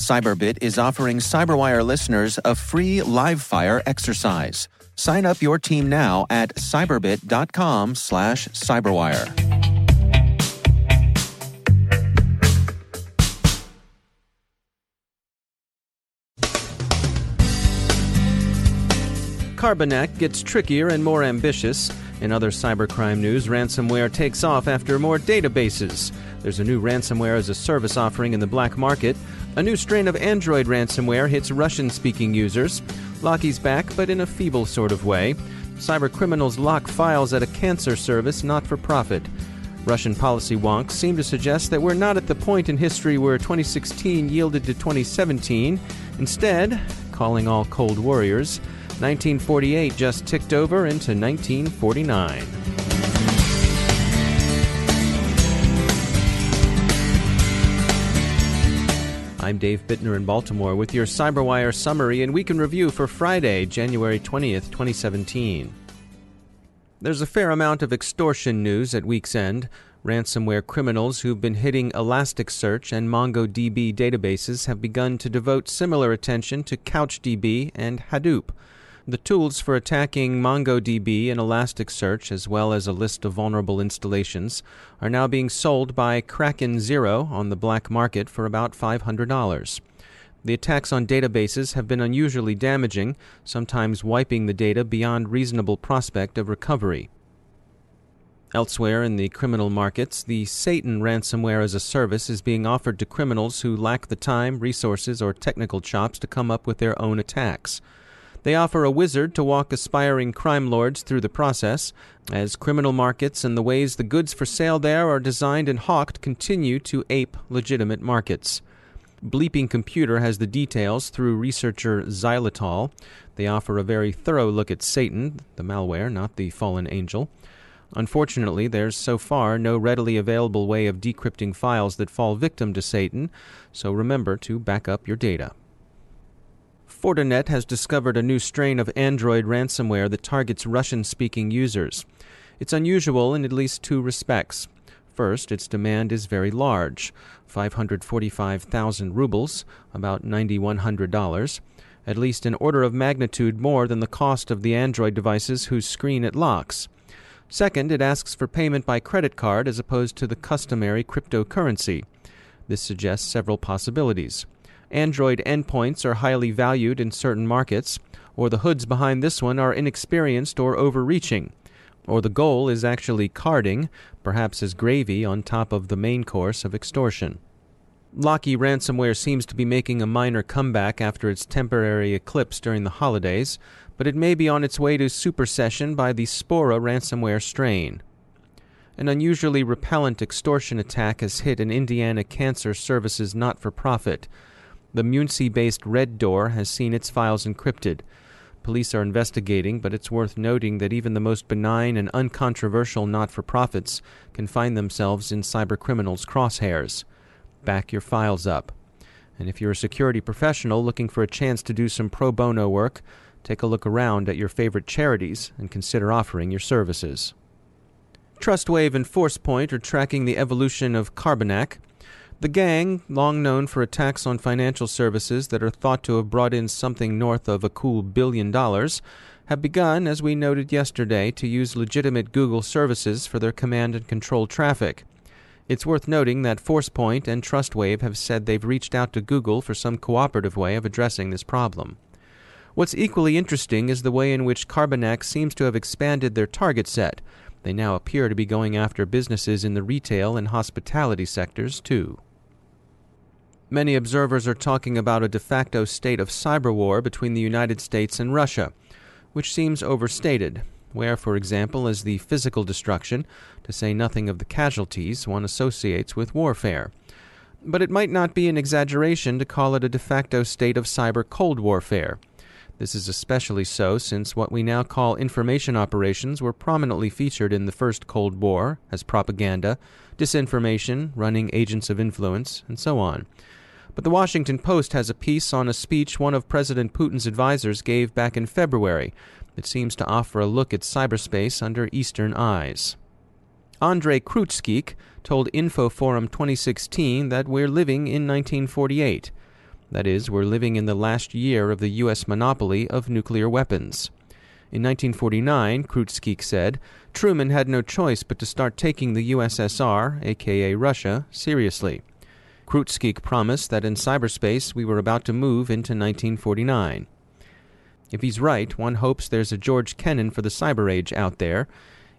Cyberbit is offering Cyberwire listeners a free live fire exercise. Sign up your team now at cyberbit.com slash cyberwire. Carbanak gets trickier and more ambitious. In other cybercrime news, ransomware takes off after more databases. There's a new ransomware as a service offering in the black market. A new strain of Android ransomware hits Russian speaking users. Locky's back, but in a feeble sort of way. Cybercriminals lock files at a cancer service not for profit. Russian policy wonks seem to suggest that we're not at the point in history where 2016 yielded to 2017. Instead, calling all cold warriors, 1948 just ticked over into 1949. I'm Dave Bittner in Baltimore with your CyberWire summary and week in review for Friday, January 20th, 2017. There's a fair amount of extortion news at week's end. Ransomware criminals who've been hitting Elasticsearch and MongoDB databases have begun to devote similar attention to CouchDB and Hadoop. The tools for attacking MongoDB and Elasticsearch, as well as a list of vulnerable installations, are now being sold by Kraken Zero on the black market for about $500. The attacks on databases have been unusually damaging, sometimes wiping the data beyond reasonable prospect of recovery. Elsewhere in the criminal markets, the Satan ransomware as a service is being offered to criminals who lack the time, resources, or technical chops to come up with their own attacks. They offer a wizard to walk aspiring crime lords through the process, as criminal markets and the ways the goods for sale there are designed and hawked continue to ape legitimate markets. Bleeping Computer has the details through researcher Xylitol. They offer a very thorough look at Satan, the malware, not the fallen angel. Unfortunately, there's so far no readily available way of decrypting files that fall victim to Satan, so remember to back up your data. Fortinet has discovered a new strain of Android ransomware that targets Russian speaking users. It's unusual in at least two respects. First, its demand is very large 545,000 rubles, about $9,100, at least an order of magnitude more than the cost of the Android devices whose screen it locks. Second, it asks for payment by credit card as opposed to the customary cryptocurrency. This suggests several possibilities. Android endpoints are highly valued in certain markets, or the hoods behind this one are inexperienced or overreaching, or the goal is actually carding, perhaps as gravy on top of the main course of extortion. Locky ransomware seems to be making a minor comeback after its temporary eclipse during the holidays, but it may be on its way to supersession by the Spora ransomware strain. An unusually repellent extortion attack has hit an Indiana Cancer Services not for profit the Muncie based Red Door has seen its files encrypted. Police are investigating, but it's worth noting that even the most benign and uncontroversial not for profits can find themselves in cybercriminals' crosshairs. Back your files up. And if you're a security professional looking for a chance to do some pro bono work, take a look around at your favorite charities and consider offering your services. Trustwave and Forcepoint are tracking the evolution of Carbanak. The gang, long known for attacks on financial services that are thought to have brought in something north of a cool billion dollars, have begun, as we noted yesterday, to use legitimate Google services for their command and control traffic. It's worth noting that Forcepoint and Trustwave have said they've reached out to Google for some cooperative way of addressing this problem. What's equally interesting is the way in which Carbanak seems to have expanded their target set. They now appear to be going after businesses in the retail and hospitality sectors, too. Many observers are talking about a de facto state of cyber war between the United States and Russia, which seems overstated, where, for example, is the physical destruction, to say nothing of the casualties one associates with warfare. But it might not be an exaggeration to call it a de facto state of cyber cold warfare. This is especially so since what we now call information operations were prominently featured in the first Cold War as propaganda, disinformation, running agents of influence, and so on. But the Washington Post has a piece on a speech one of President Putin's advisers gave back in February that seems to offer a look at cyberspace under Eastern eyes. Andrei Krutskikh told Infoforum 2016 that we're living in 1948. That is, we're living in the last year of the U.S. monopoly of nuclear weapons. In 1949, Krutskikh said, Truman had no choice but to start taking the USSR, aka Russia, seriously. Krutskikh promised that in cyberspace we were about to move into 1949. If he's right, one hopes there's a George Kennan for the cyber age out there.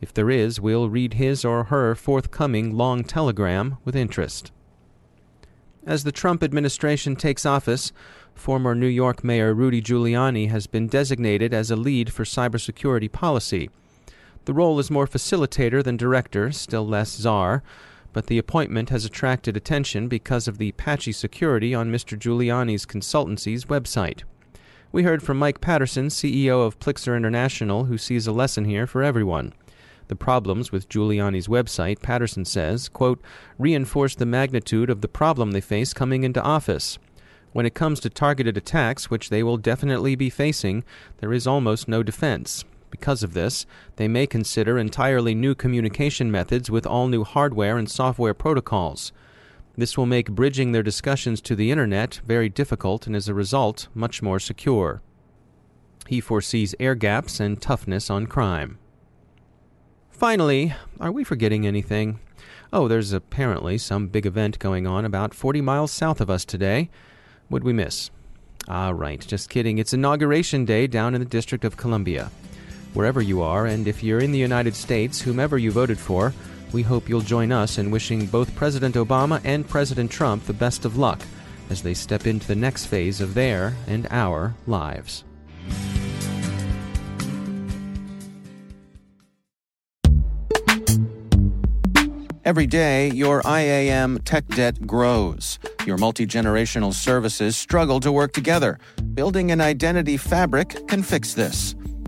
If there is, we'll read his or her forthcoming long telegram with interest. As the Trump administration takes office, former New York Mayor Rudy Giuliani has been designated as a lead for cybersecurity policy. The role is more facilitator than director, still less czar, but the appointment has attracted attention because of the patchy security on Mr. Giuliani's consultancy's website. We heard from Mike Patterson, CEO of Plixer International, who sees a lesson here for everyone. The problems with Giuliani's website, Patterson says, quote, reinforce the magnitude of the problem they face coming into office. When it comes to targeted attacks, which they will definitely be facing, there is almost no defense. Because of this, they may consider entirely new communication methods with all new hardware and software protocols. This will make bridging their discussions to the Internet very difficult and, as a result, much more secure. He foresees air gaps and toughness on crime. Finally, are we forgetting anything? Oh, there's apparently some big event going on about 40 miles south of us today. What'd we miss? Ah, right, just kidding. It's Inauguration Day down in the District of Columbia wherever you are, and if you're in the United States, whomever you voted for, we hope you'll join us in wishing both President Obama and President Trump the best of luck as they step into the next phase of their and our lives. Every day, your IAM tech debt grows. Your multi generational services struggle to work together. Building an identity fabric can fix this.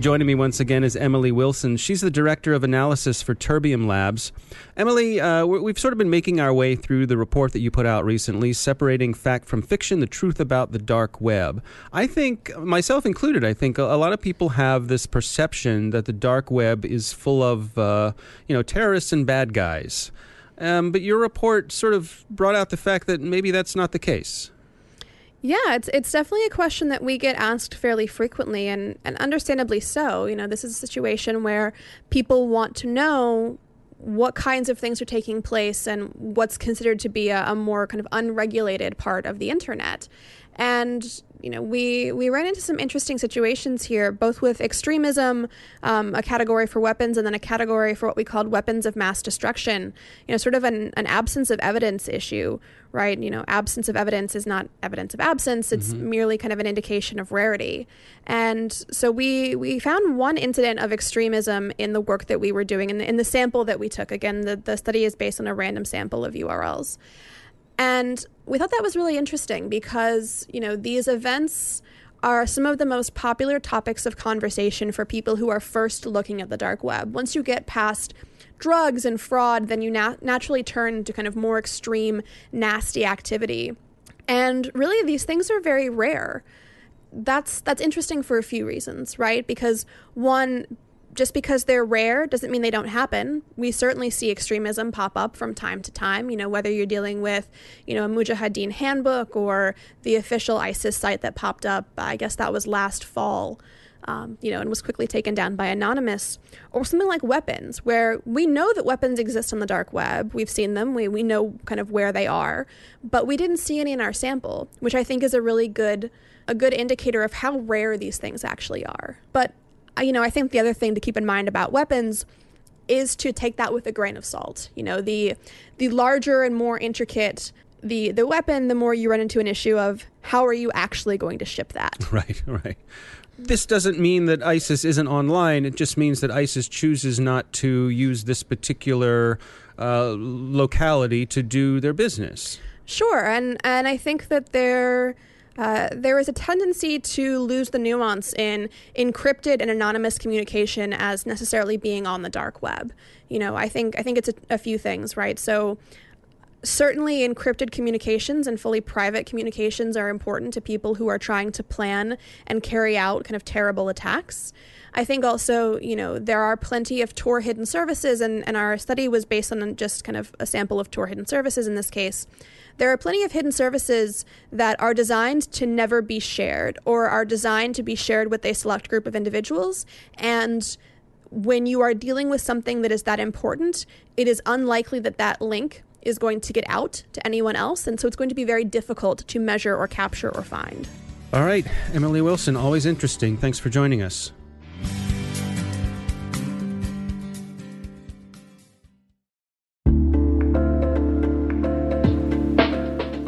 Joining me once again is Emily Wilson. She's the director of analysis for Terbium Labs. Emily, uh, we've sort of been making our way through the report that you put out recently, separating fact from fiction, the truth about the dark web. I think, myself included, I think a, lot of people have this perception that the dark web is full of, uh, you know, terrorists and bad guys. Um, but your report sort of brought out the fact that maybe that's not the case. Yeah, it's it's definitely a question that we get asked fairly frequently and, and understandably so. You know, this is a situation where people want to know what kinds of things are taking place and what's considered to be a, a more kind of unregulated part of the internet. And you know, we we ran into some interesting situations here, both with extremism, um, a category for weapons, and then a category for what we called weapons of mass destruction. You know, sort of an, an absence of evidence issue, right? You know, absence of evidence is not evidence of absence; it's mm-hmm. merely kind of an indication of rarity. And so we we found one incident of extremism in the work that we were doing in the, in the sample that we took. Again, the the study is based on a random sample of URLs. And we thought that was really interesting because, you know, these events are some of the most popular topics of conversation for people who are first looking at the dark web. Once you get past drugs and fraud, then you na- naturally turn to kind of more extreme, nasty activity. And really, these things are very rare. That's that's interesting for a few reasons, right? Because one, just because they're rare doesn't mean they don't happen. We certainly see extremism pop up from time to time, you know, whether you're dealing with, you know, a Mujahideen handbook or the official ISIS site that popped up, I guess that was last fall, um, you know, and was quickly taken down by Anonymous, or something like weapons, where we know that weapons exist on the dark web. We've seen them, we, we know kind of where they are, but we didn't see any in our sample, which I think is a really good a good indicator of how rare these things actually are. But you know, I think the other thing to keep in mind about weapons is to take that with a grain of salt. You know, the the larger and more intricate the the weapon, the more you run into an issue of how are you actually going to ship that? Right, right. This doesn't mean that ISIS isn't online. It just means that ISIS chooses not to use this particular uh, locality to do their business. Sure, and and I think that they're uh, there is a tendency to lose the nuance in encrypted and anonymous communication as necessarily being on the dark web. You know, I think I think it's a, a few things, right? So certainly encrypted communications and fully private communications are important to people who are trying to plan and carry out kind of terrible attacks. I think also, you know, there are plenty of Tor hidden services, and, and our study was based on just kind of a sample of Tor hidden services in this case. There are plenty of hidden services that are designed to never be shared or are designed to be shared with a select group of individuals. And when you are dealing with something that is that important, it is unlikely that that link is going to get out to anyone else. And so it's going to be very difficult to measure or capture or find. All right, Emily Wilson, always interesting. Thanks for joining us.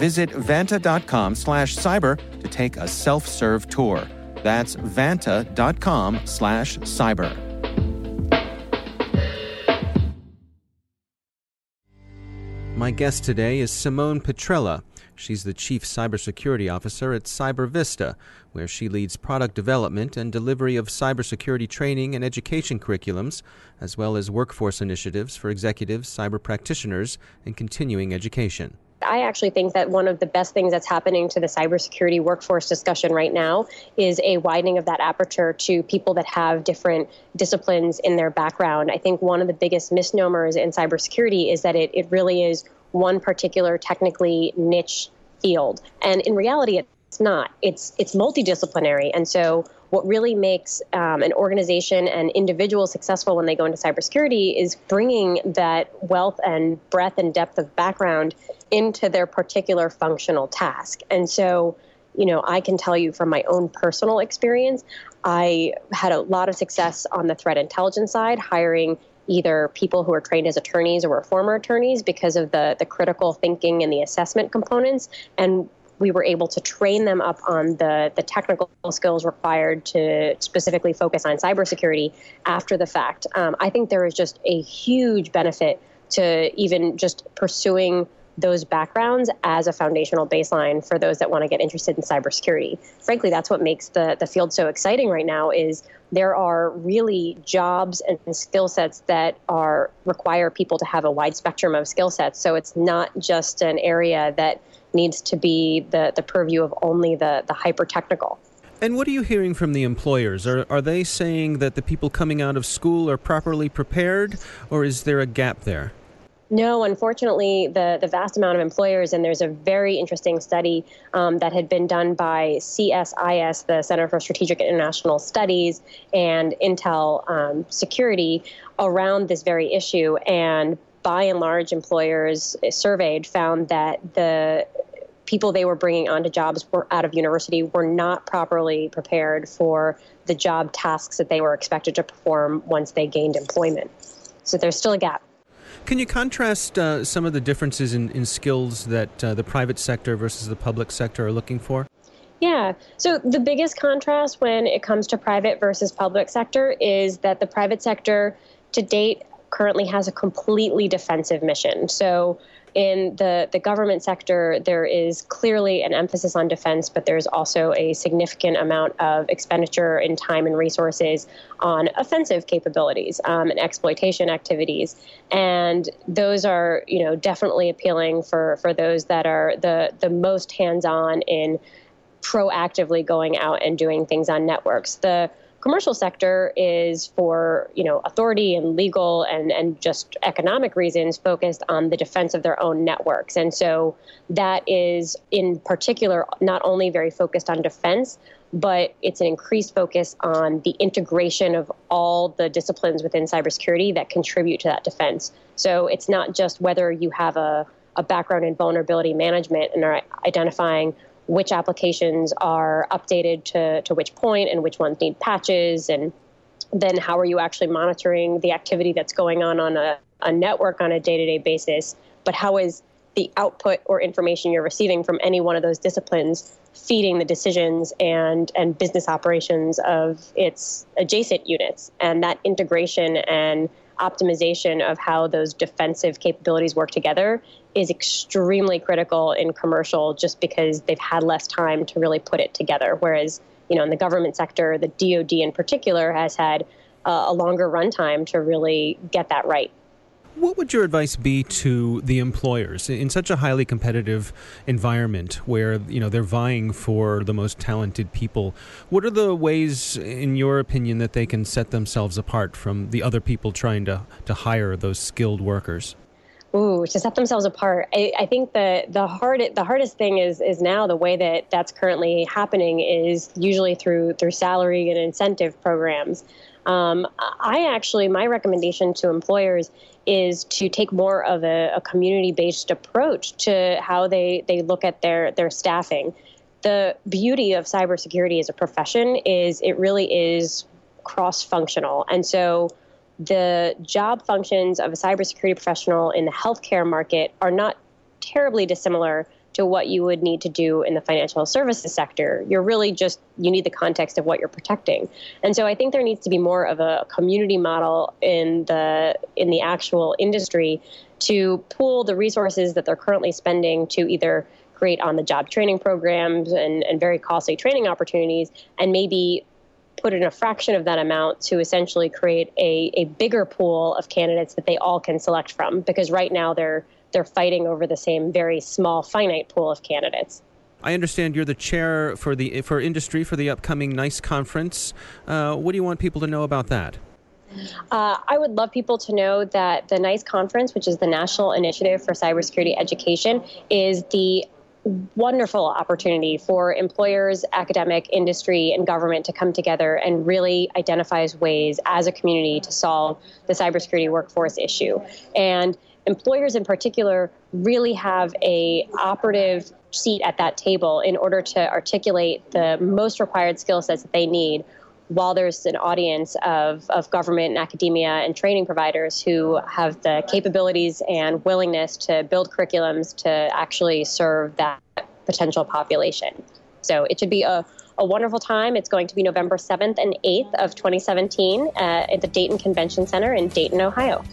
Visit vanta.com slash cyber to take a self-serve tour. That's vanta.com slash cyber. My guest today is Simone Petrella. She's the Chief Cybersecurity Officer at CyberVista, where she leads product development and delivery of cybersecurity training and education curriculums, as well as workforce initiatives for executives, cyber practitioners, and continuing education. I actually think that one of the best things that's happening to the cybersecurity workforce discussion right now is a widening of that aperture to people that have different disciplines in their background. I think one of the biggest misnomers in cybersecurity is that it, it really is one particular technically niche field. And in reality, it's not. It's it's multidisciplinary. And so what really makes um, an organization and individual successful when they go into cybersecurity is bringing that wealth and breadth and depth of background into their particular functional task. And so, you know, I can tell you from my own personal experience, I had a lot of success on the threat intelligence side, hiring either people who are trained as attorneys or were former attorneys because of the the critical thinking and the assessment components and we were able to train them up on the, the technical skills required to specifically focus on cybersecurity after the fact. Um, I think there is just a huge benefit to even just pursuing those backgrounds as a foundational baseline for those that want to get interested in cybersecurity. Frankly, that's what makes the, the field so exciting right now is there are really jobs and skill sets that are require people to have a wide spectrum of skill sets. So it's not just an area that needs to be the, the purview of only the, the hyper technical. And what are you hearing from the employers? Are, are they saying that the people coming out of school are properly prepared, or is there a gap there? No, unfortunately, the, the vast amount of employers, and there's a very interesting study um, that had been done by CSIS, the Center for Strategic International Studies, and Intel um, Security around this very issue. And by and large, employers surveyed found that the people they were bringing onto jobs were out of university were not properly prepared for the job tasks that they were expected to perform once they gained employment. So there's still a gap. Can you contrast uh, some of the differences in, in skills that uh, the private sector versus the public sector are looking for? Yeah. So the biggest contrast when it comes to private versus public sector is that the private sector to date currently has a completely defensive mission. So in the, the government sector, there is clearly an emphasis on defense, but there's also a significant amount of expenditure in time and resources on offensive capabilities um, and exploitation activities. And those are, you know, definitely appealing for, for those that are the, the most hands on in proactively going out and doing things on networks. The commercial sector is for you know authority and legal and and just economic reasons focused on the defense of their own networks. And so that is in particular not only very focused on defense but it's an increased focus on the integration of all the disciplines within cybersecurity that contribute to that defense. So it's not just whether you have a a background in vulnerability management and are identifying which applications are updated to, to which point and which ones need patches and then how are you actually monitoring the activity that's going on on a, a network on a day-to-day basis? But how is the output or information you're receiving from any one of those disciplines feeding the decisions and and business operations of its adjacent units? And that integration and optimization of how those defensive capabilities work together is extremely critical in commercial just because they've had less time to really put it together. Whereas, you know, in the government sector, the DoD in particular has had uh, a longer runtime to really get that right. What would your advice be to the employers in such a highly competitive environment where you know they're vying for the most talented people? What are the ways, in your opinion, that they can set themselves apart from the other people trying to, to hire those skilled workers? Ooh, to set themselves apart. I, I think the the hard the hardest thing is is now the way that that's currently happening is usually through through salary and incentive programs. Um, I actually my recommendation to employers is to take more of a, a community-based approach to how they, they look at their, their staffing. The beauty of cybersecurity as a profession is it really is cross-functional. And so the job functions of a cybersecurity professional in the healthcare market are not terribly dissimilar to what you would need to do in the financial services sector. You're really just you need the context of what you're protecting. And so I think there needs to be more of a community model in the in the actual industry to pool the resources that they're currently spending to either create on the job training programs and, and very costly training opportunities and maybe put in a fraction of that amount to essentially create a, a bigger pool of candidates that they all can select from because right now they're they're fighting over the same very small, finite pool of candidates. I understand you're the chair for the for industry for the upcoming NICE conference. Uh, what do you want people to know about that? Uh, I would love people to know that the NICE conference, which is the National Initiative for Cybersecurity Education, is the wonderful opportunity for employers, academic, industry, and government to come together and really identify ways as a community to solve the cybersecurity workforce issue. And employers in particular really have a operative seat at that table in order to articulate the most required skill sets that they need while there's an audience of, of government and academia and training providers who have the capabilities and willingness to build curriculums to actually serve that potential population. So it should be a, a wonderful time. It's going to be November 7th and 8th of 2017 uh, at the Dayton Convention Center in Dayton, Ohio.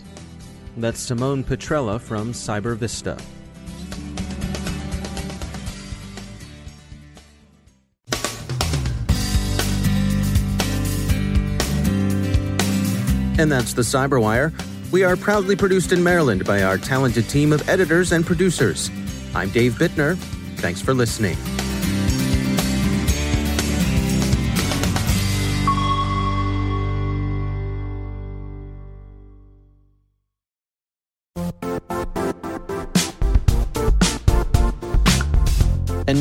That's Simone Petrella from Cyber Vista. And that's the Cyberwire. We are proudly produced in Maryland by our talented team of editors and producers. I'm Dave Bittner. Thanks for listening.